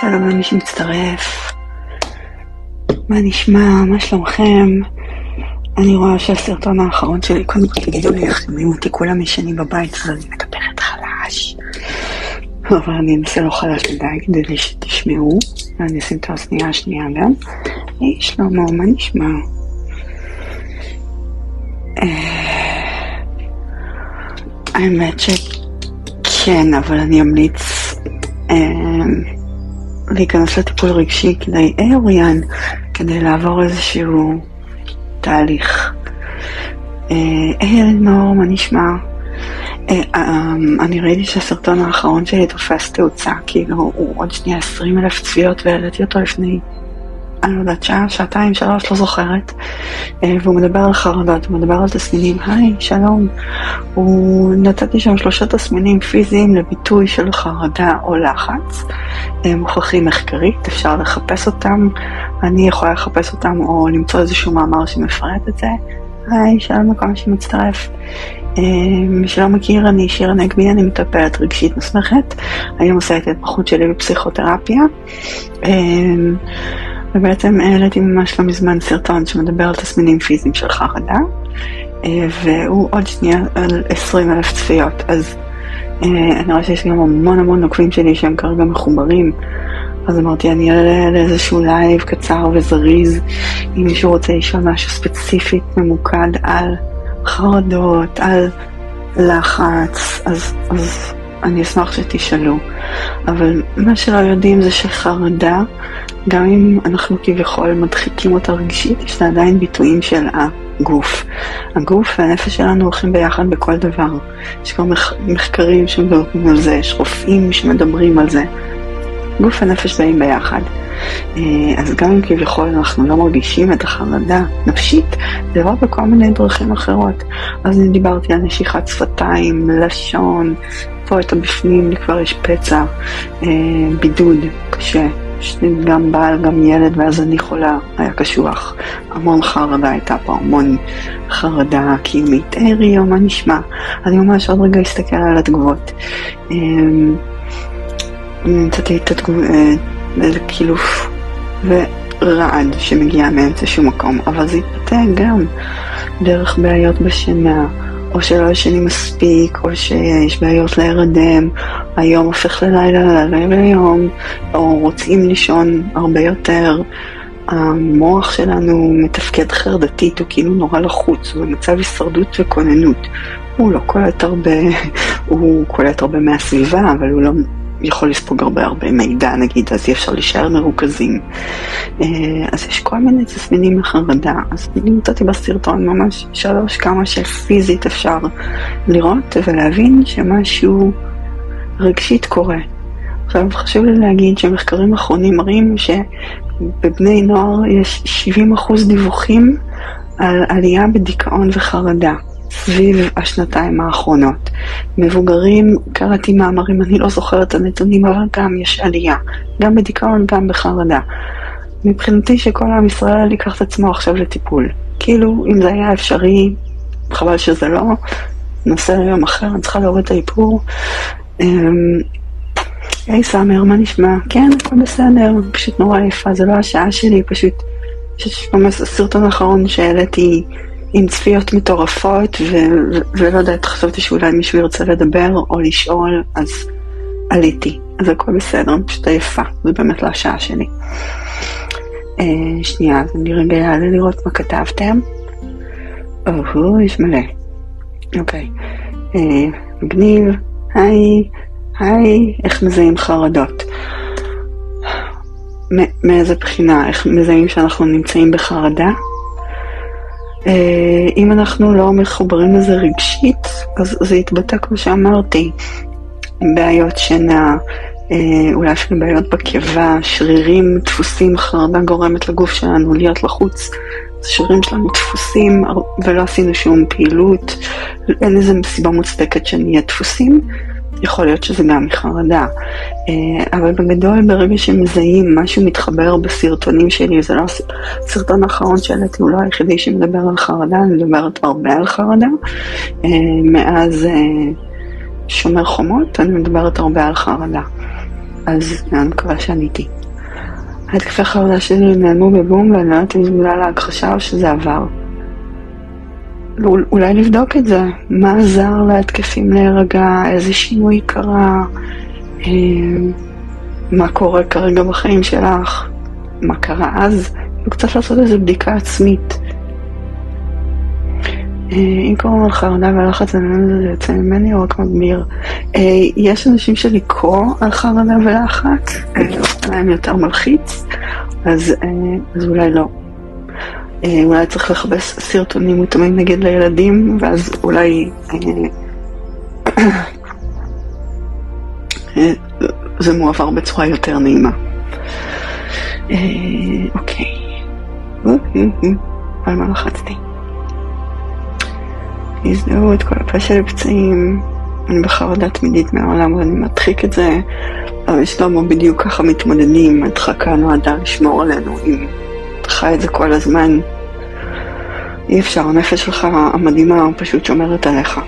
שלום למי שמצטרף. מה נשמע? מה שלומכם? אני רואה שהסרטון האחרון שלי, קודם כל תגידו לי איך שומעים אותי, כולם ישנים בבית, אז אני מדברת חלש. אבל אני אנסה לא חלש מדי כדי שתשמעו, ואני אשים את האוזנייה השנייה גם. היי שלמה, מה נשמע? אה, האמת שכן, אבל אני אמליץ אמ, להיכנס לטיפול רגשי כדי, היי אוריאן, כדי לעבור איזשהו תהליך. אה, היי אלנור, מה נשמע? אה, אמ, אני ראיתי שהסרטון האחרון שלי תופס תאוצה, כאילו הוא עוד שנייה 20 אלף צפיות והעליתי אותו לפני אני לא יודעת, שעה, שעתיים, שלוש, לא זוכרת, אה, והוא מדבר על חרדות, הוא מדבר על תסמינים, היי, שלום. הוא נתתי שם שלושה תסמינים פיזיים לביטוי של חרדה או לחץ, אה, מוכרחים מחקרית, אפשר לחפש אותם, אני יכולה לחפש אותם או למצוא איזשהו מאמר שמפרט את זה. היי, שלום לכל מי שמצטרף. אה, מי שלא מכיר, אני שירה נגבי, אני מטפלת רגשית מוסמכת. היום עושה את ההתמחות שלי בפסיכותרפיה. ובעצם העליתי ממש לא מזמן סרטון שמדבר על תסמינים פיזיים של חרדה, אה, והוא עוד שנייה על 20 אלף צפיות, אז אה, אני רואה שיש גם המון המון עוקבים שלי שהם כרגע מחוברים, אז אמרתי אני אעלה לאיזשהו live קצר וזריז, אם מישהו רוצה לשאול משהו ספציפית ממוקד על חרדות, על לחץ, אז, אז אני אשמח שתשאלו. אבל מה שלא יודעים זה שחרדה גם אם אנחנו כביכול מדחיקים אותה רגשית, יש לה עדיין ביטויים של הגוף. הגוף והנפש שלנו הולכים ביחד בכל דבר. יש כבר מח- מחקרים שמדברים על זה, יש רופאים שמדברים על זה. גוף ונפש באים ביחד. אה, אז גם אם כביכול אנחנו לא מרגישים את החרדה נפשית, זה עבר בכל מיני דרכים אחרות. אז אני דיברתי על נשיכת שפתיים, לשון, פה את הבפנים כבר יש פצע, אה, בידוד קשה. יש לי גם בעל, גם ילד, ואז אני חולה, היה קשוח. המון חרדה הייתה פה, המון חרדה קיומית. היי ריו, מה נשמע? אני ממש עוד רגע אסתכל על התגובות. נמצאתי את התגובות, איזה קילוף ורעד שמגיע מאמצע שום מקום, אבל זה יתבטא גם דרך בעיות בשינה. או שלא ישנים מספיק, או שיש בעיות להירדם, היום הופך ללילה, לילה ליום, או רוצים לישון הרבה יותר. המוח שלנו מתפקד חרדתית, הוא כאילו נורא לחוץ, הוא במצב הישרדות וכוננות. הוא לא קולט הרבה, הוא קולט הרבה מהסביבה, אבל הוא לא יכול לספוג הרבה הרבה מידע נגיד, אז אי אפשר להישאר מרוכזים. אה, אז יש כל מיני תסמינים לחרדה, אז נמצאתי בסרטון ממש שלוש כמה שפיזית אפשר לראות ולהבין שמשהו רגשית קורה. עכשיו חשוב לי להגיד שמחקרים אחרונים מראים שבבני נוער יש 70% דיווחים על עלייה בדיכאון וחרדה. סביב השנתיים האחרונות. מבוגרים, קראתי מאמרים, אני לא זוכרת את הנתונים, אבל גם יש עלייה, גם בדיכאון, גם בחרדה. מבחינתי שכל עם ישראל ייקח את עצמו עכשיו לטיפול. כאילו, אם זה היה אפשרי, חבל שזה לא, נושא ליום אחר, אני צריכה להוריד את האיפור. אמ, היי סאמר, מה נשמע? כן, הכל בסדר, פשוט נורא יפה, זה לא השעה שלי, פשוט... יש ממש סרטון אחרון שהעליתי עם צפיות מטורפות, ו- ולא יודעת, חשבתי שאולי מישהו ירצה לדבר או לשאול, אז עליתי. אז הכל בסדר, פשוט עייפה, זה באמת לא השעה שלי. אה, שנייה, אז אני רגע אעלה לראות מה כתבתם. אוהו, יש מלא. אוקיי. אה, מגניב, היי, היי, איך מזהים חרדות? מאיזה בחינה? איך מזהים שאנחנו נמצאים בחרדה? אה, אם אנחנו לא מחוברים לזה רגשית, אז זה יתבטא כמו שאמרתי, בעיות שינה, אה, אולי אפילו בעיות בקיבה, שרירים דפוסים, חרדה גורמת לגוף שלנו להיות לחוץ. השרירים שלנו דפוסים ולא עשינו שום פעילות, אין איזה סיבה מוצדקת שנהיה דפוסים. יכול להיות שזה גם מחרדה. אה, אבל בגדול, ברגע שמזהים משהו מתחבר בסרטונים שלי, זה לא הסרטון האחרון שהעליתי, הוא לא היחידי שמדבר על חרדה, אני מדברת הרבה על חרדה. אה, מאז אה, שומר חומות, אני מדברת הרבה על חרדה. אז אני מקווה שעניתי. ההתקפי חרדה שלי נעלמו בבום ואני לא יודעת אם זה בגלל ההכחשה או שזה עבר. אולי לבדוק את זה, מה עזר להתקפים להירגע, איזה שינוי קרה, אה, מה קורה כרגע בחיים שלך, מה קרה אז, וקצת לעשות איזו בדיקה עצמית. אה, אם קוראים על חרדה ולחץ זה יוצא ממני או רק מגביר. אה, יש אנשים שלקרוא על חרדה ולחץ, להם יותר מלחיץ, אז אולי לא. אולי צריך לכבס סרטונים מותאמים נגד לילדים, ואז אולי זה מועבר בצורה יותר נעימה. אוקיי. על מה לחצתי? הזדהו את כל הפה שלי פצעים, אני בחרדה תמידית מהעולם ואני מדחיק את זה, אבל שלמה בדיוק ככה מתמודדים, הדחקה נועדה לשמור עלינו, אם חי את זה כל הזמן, אי אפשר, הנפש שלך המדהימה פשוט שומרת עליך.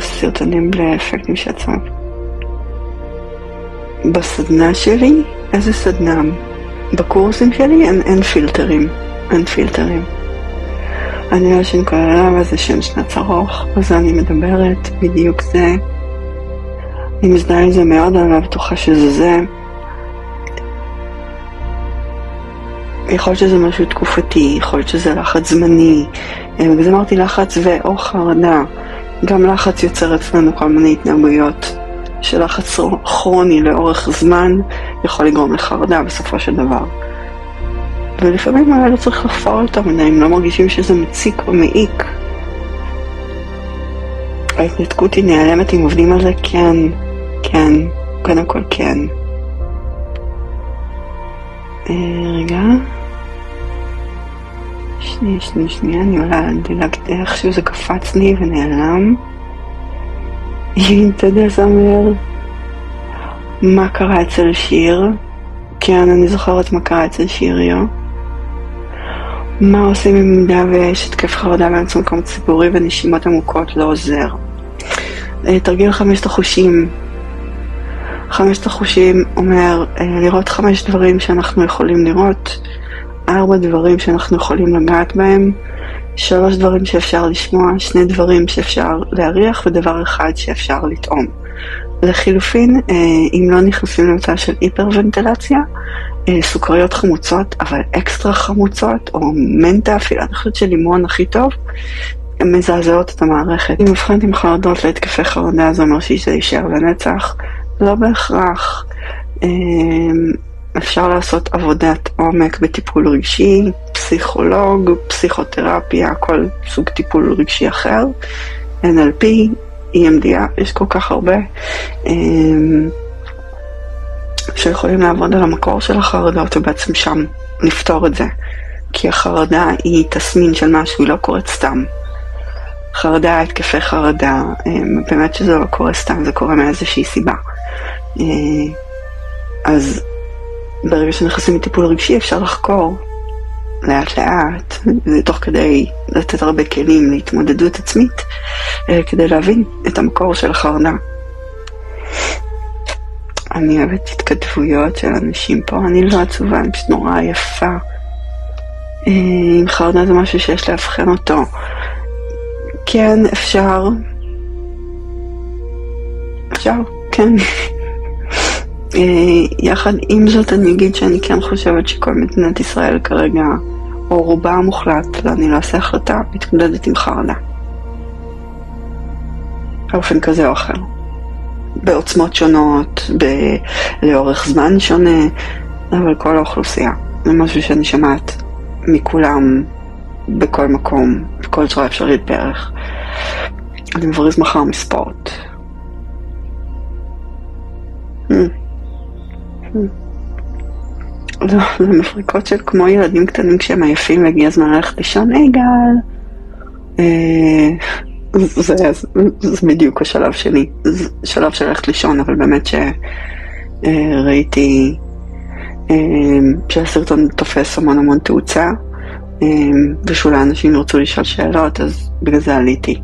סרטונים לאפקטים שעצמם. בסדנה שלי, איזה סדנה? בקורסים שלי אין, אין פילטרים, אין פילטרים. אני לא ישן כל הלילה וזה שם שנץ ארוך, אז אני מדברת, בדיוק זה. אני מזדהה עם זה מאוד, אני לא בטוחה שזה זה. יכול להיות שזה משהו תקופתי, יכול להיות שזה לחץ זמני. בגלל זה אמרתי לחץ ו/או חרדה. גם לחץ יוצר אצלנו כל מיני התנהגויות שלחץ כרוני לאורך זמן יכול לגרום לחרדה בסופו של דבר. ולפעמים אולי לא צריך לחפור יותר מדי, אם לא מרגישים שזה מציק או מעיק. ההתנתקות היא נעלמת אם עובדים על זה? כן, כן, קודם כל כן. אה, רגע. שנייה, שנייה, שנייה, אני עולה, דילגתי איכשהו זה קפץ לי ונעלם. אתה יודע, סמר, מה קרה אצל שיר? כן, אני זוכרת מה קרה אצל שיריו. מה עושים במידה ויש התקף חרדה באמצע מקום ציבורי ונשימות עמוקות לא עוזר? אה, תרגיל חמשת החושים. חמשת החושים אומר אה, לראות חמש דברים שאנחנו יכולים לראות, ארבע דברים שאנחנו יכולים לגעת בהם, שלוש דברים שאפשר לשמוע, שני דברים שאפשר להריח ודבר אחד שאפשר לטעום. לחילופין, אה, אם לא נכנסים למצב של היפרוונטלציה, אה, סוכריות חמוצות, אבל אקסטרה חמוצות, או מנטה אפילו, אני חושבת שלימון הכי טוב, הן מזעזעות את המערכת. אם מבחנת עם חרדות להתקפי חרדה, זה אומר שזה יישאר לנצח. לא בהכרח. אפשר לעשות עבודת עומק בטיפול רגשי, פסיכולוג, פסיכותרפיה, כל סוג טיפול רגשי אחר, NLP, EMDR, יש כל כך הרבה אמ, שיכולים לעבוד על המקור של החרדות ובעצם שם לפתור את זה. כי החרדה היא תסמין של משהו, היא לא קורית סתם. חרדה, התקפי חרדה, אמ, באמת שזה לא קורה סתם, זה קורה מאיזושהי סיבה. אה, אז ברגע שנכנסים לטיפול רגשי אפשר לחקור לאט לאט, תוך כדי לתת הרבה כלים להתמודדות עצמית, אה, כדי להבין את המקור של החרדה. אני אוהבת התכתבויות של אנשים פה, אני לא עצובה, אני פשוט נורא יפה. אה, אם חרדה זה משהו שיש לאבחן אותו. כן, אפשר. אפשר, כן. יחד עם זאת אני אגיד שאני כן חושבת שכל מדינת ישראל כרגע, או רובה המוחלט, ואני לא אעשה החלטה, מתמודדת עם חרדה. באופן כזה או אחר. בעוצמות שונות, ב- לאורך זמן שונה, אבל כל האוכלוסייה. זה משהו שאני שומעת מכולם, בכל מקום, בכל צורה אפשרית בערך. אני מבריז מחר מספורט. Hmm. לא, זה מפריקות של כמו ילדים קטנים כשהם עייפים והגיע הזמן ללכת לישון, היי גל. אה, זה, זה בדיוק השלב שלי, זה שלב של ללכת לישון, אבל באמת שראיתי אה, שהסרטון תופס המון המון תאוצה, אה, ושאולי אנשים ירצו לשאול שאלות, אז בגלל זה עליתי.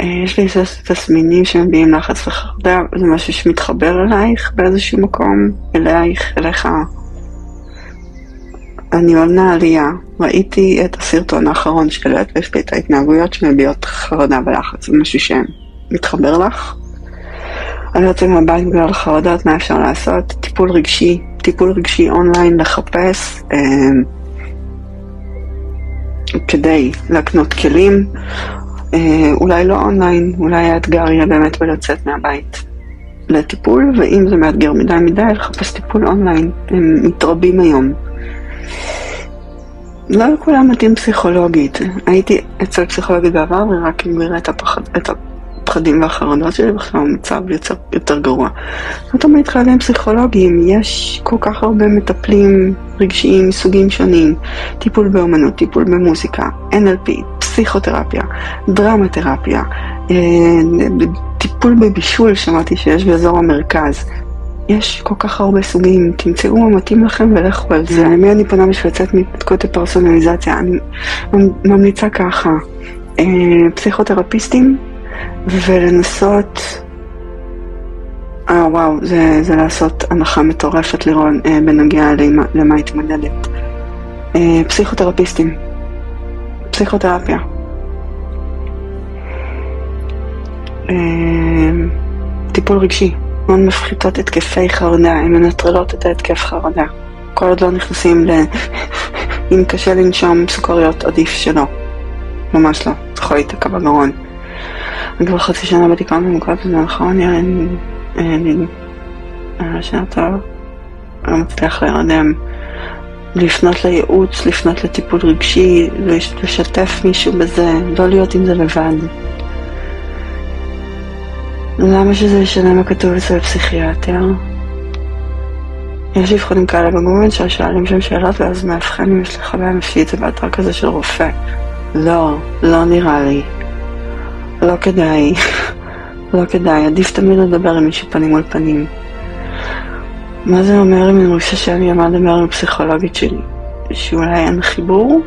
יש לי תסמינים שמביעים לחץ וחרדה, זה משהו שמתחבר אלייך באיזשהו מקום, אלייך, אליך. אני עונה עלייה, ראיתי את הסרטון האחרון של אלת ויש לי את ההתנהגויות שמביעות חרדה ולחץ, זה משהו שמתחבר לך. אני יוצא מהבית בגלל חרדות, מה אפשר לעשות? טיפול רגשי, טיפול רגשי אונליין, לחפש אה, כדי להקנות כלים. אה, אולי לא אונליין, אולי האתגר יהיה באמת בלצאת מהבית לטיפול, ואם זה מאתגר מדי מדי, לחפש טיפול אונליין. הם מתרבים היום. לא לכולם מתאים פסיכולוגית. הייתי אצל פסיכולוגית בעבר ורק הגבירה את, הפחד, את הפחדים והחרדות שלי, ועכשיו המצב יותר, יותר גרוע. לא תמיד חייבים פסיכולוגיים, יש כל כך הרבה מטפלים רגשיים מסוגים שונים, טיפול באומנות, טיפול במוזיקה, NLP, פסיכותרפיה, דרמה תרפיה, אה, טיפול בבישול, שמעתי שיש באזור המרכז. יש כל כך הרבה סוגים, תמצאו מה מתאים לכם ולכו על זה. למי אני פונה בשביל לצאת מהתפתקות הפרסונליזציה? אני ממליצה ככה, אה, פסיכותרפיסטים, ולנסות, אה וואו, זה, זה לעשות הנחה מטורפת לירון אה, בנוגע למה, למה התמודדת. אה, פסיכותרפיסטים, פסיכותרפיה. אה, טיפול רגשי. מאוד מפחיתות התקפי חרדה, הן מנטרלות את ההתקף חרדה. כל עוד לא נכנסים ל... אם קשה לנשום סוכריות, עדיף שלא. ממש לא, זה יכול להיתקע בגרון. אני כבר חצי שנה בדיכאון ממוקד בזה, נכון? אני... שנה טוב, לא מצליח להירדם. לפנות לייעוץ, לפנות לטיפול רגשי, לשתף מישהו בזה, לא להיות עם זה לבד. למה שזה ישנה מה כתוב אצל פסיכיאטר? יש אבחונים כאלה בגוגל ששואלים שם שאלות ואז מאבחן אם יש לך בעיה נפשית, זה באתר כזה של רופא. לא, לא נראה לי. לא כדאי. לא כדאי, עדיף תמיד לדבר עם מישהו פנים מול פנים. מה זה אומר אם אני מרגישה שאני אמורה לדבר עם הפסיכולוגית שלי? שאולי אין חיבור,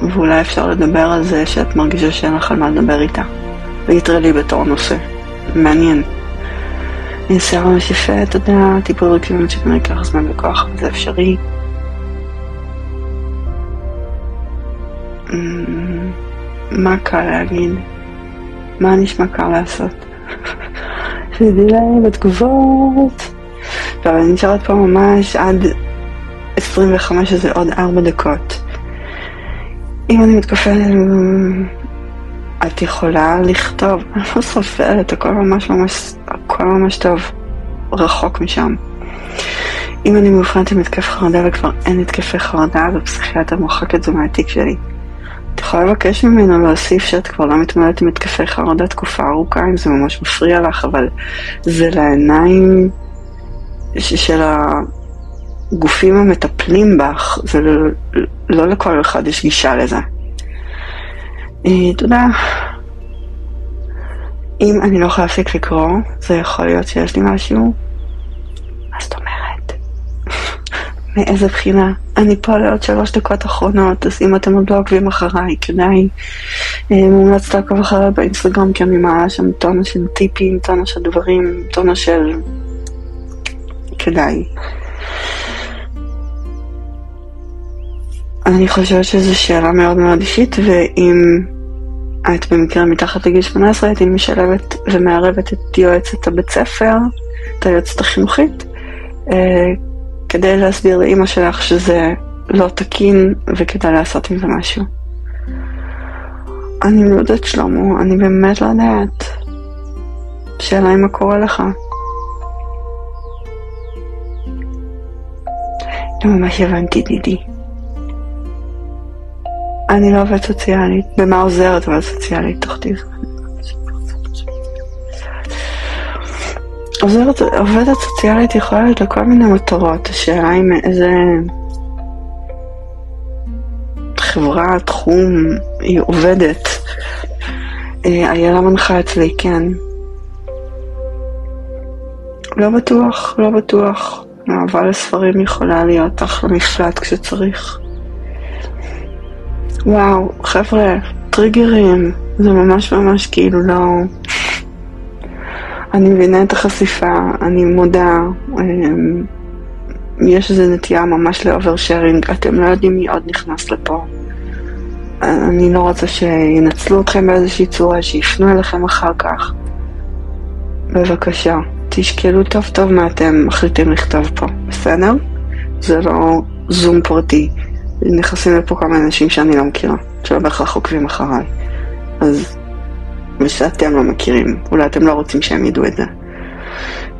ואולי אפשר לדבר על זה שאת מרגישה שאין לך על מה לדבר איתה. ויתראה בתור נושא. מעניין. שיער ממש יפה, אתה יודע, טיפול רגשי באמת שכנראה ייקח זמן וכוח, אבל זה אפשרי. אמ, מה קל להגיד? מה נשמע קל לעשות? שתדעי להם בתגובות. טוב, אני נשארת פה ממש עד 25, שזה עוד 4 דקות. אם אני מתכופפת... את יכולה לכתוב, אני לא סופרת, הכל ממש ממש, הכל ממש טוב, רחוק משם. אם אני מאובחנת עם התקף חרדה וכבר אין התקפי חרדה, אז הפסיכיאטר מוחק את זה מהתיק שלי. יכולה לבקש ממנו להוסיף שאת כבר לא מתמודדת עם התקפי חרדה תקופה ארוכה, אם זה ממש מפריע לך, אבל זה לעיניים של הגופים המטפלים בך, זה לא, לא לכל אחד יש גישה לזה. אה, תודה. אם אני לא יכולה להפסיק לקרוא, זה יכול להיות שיש לי משהו. מאיזה בחינה? אני פה לעוד שלוש דקות אחרונות, אז אם אתם עוד לא עוקבים אחריי, כדאי. אה, מומלץ לעקוב אחריי באינסטגרם, כי אני מעלה שם טונה של טיפים, טונה של דברים, טונה של... כדאי. אני חושבת שזו שאלה מאוד מאוד אישית, ואם את במקרה מתחת לגיל 18 הייתי משלבת ומערבת את יועצת הבית ספר, את היועצת החינוכית, אה, כדי להסביר לאימא שלך שזה לא תקין וכדאי לעשות עם זה משהו. אני לא יודעת שלמה, אני באמת לא יודעת. שאלה אם מה קורה לך. לא ממש הבנתי, דידי. אני לא עובדת סוציאלית. במה עוזרת עובדת סוציאלית? תחתיך. עוזרת, עובדת סוציאלית יכולה להיות לכל מיני מטרות. השאלה אם איזה חברה, תחום, היא עובדת. אה, איילה מנחה אצלי, כן. לא בטוח, לא בטוח. אהבה לספרים יכולה להיות אחלה מפלט כשצריך. וואו, חבר'ה, טריגרים, זה ממש ממש כאילו לא... אני מבינה את החשיפה, אני מודה, אמ, יש איזו נטייה ממש לאובר שיירינג, אתם לא יודעים מי עוד נכנס לפה. אני לא רוצה שינצלו אתכם באיזושהי צורה, שיפנו אליכם אחר כך. בבקשה, תשקלו טוב טוב מה אתם מחליטים לכתוב פה, בסדר? זה לא זום פרטי. נכנסים לפה כמה אנשים שאני לא מכירה, שלא בהכרח עוקבים אחריי. אז, ושאתם לא מכירים, אולי אתם לא רוצים שהם ידעו את זה.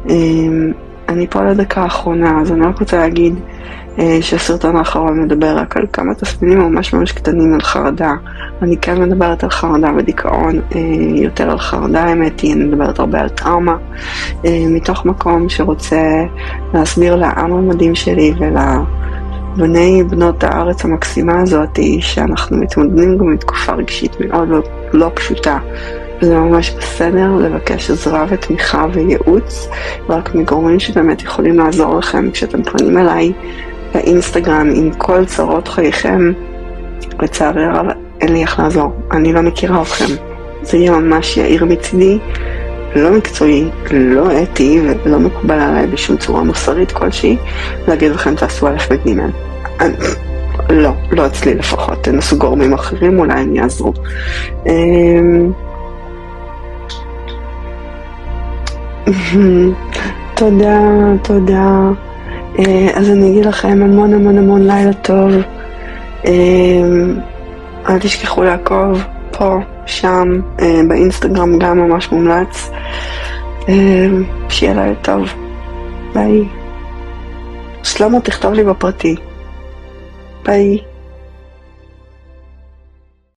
אמ, אני פה לדקה האחרונה, אז אני רק רוצה להגיד אה, שהסרטון האחרון מדבר רק על כמה תסמינים ממש ממש קטנים על חרדה. אני כן מדברת על חרדה ודיכאון, אה, יותר על חרדה האמת היא, אני מדברת הרבה על טראומה, אה, מתוך מקום שרוצה להסביר לעם המדהים שלי ולבני בנות הארץ המקסימה הזאת, שאנחנו מתמודדים גם מתקופה רגשית מאוד לא פשוטה. זה ממש בסדר לבקש עזרה ותמיכה וייעוץ, רק מגורמים שבאמת יכולים לעזור לכם כשאתם פונים אליי באינסטגרם עם כל צרות חייכם. לצערי הרב, אין לי איך לעזור, אני לא מכירה אתכם. זה יהיה ממש יאיר מצידי, לא מקצועי, לא אתי ולא מקובל עליי בשום צורה מוסרית כלשהי, להגיד לכם תעשו א' ב' ג'. לא, לא אצלי לפחות, תנסו גורמים אחרים, אולי הם יעזרו. תודה, תודה. אה, אז אני אגיד לכם המון המון המון לילה טוב. אה, אל תשכחו לעקוב פה, שם, אה, באינסטגרם גם ממש מומלץ. שיהיה לילה טוב. ביי. שלמה, תכתוב לי בפרטי. ביי.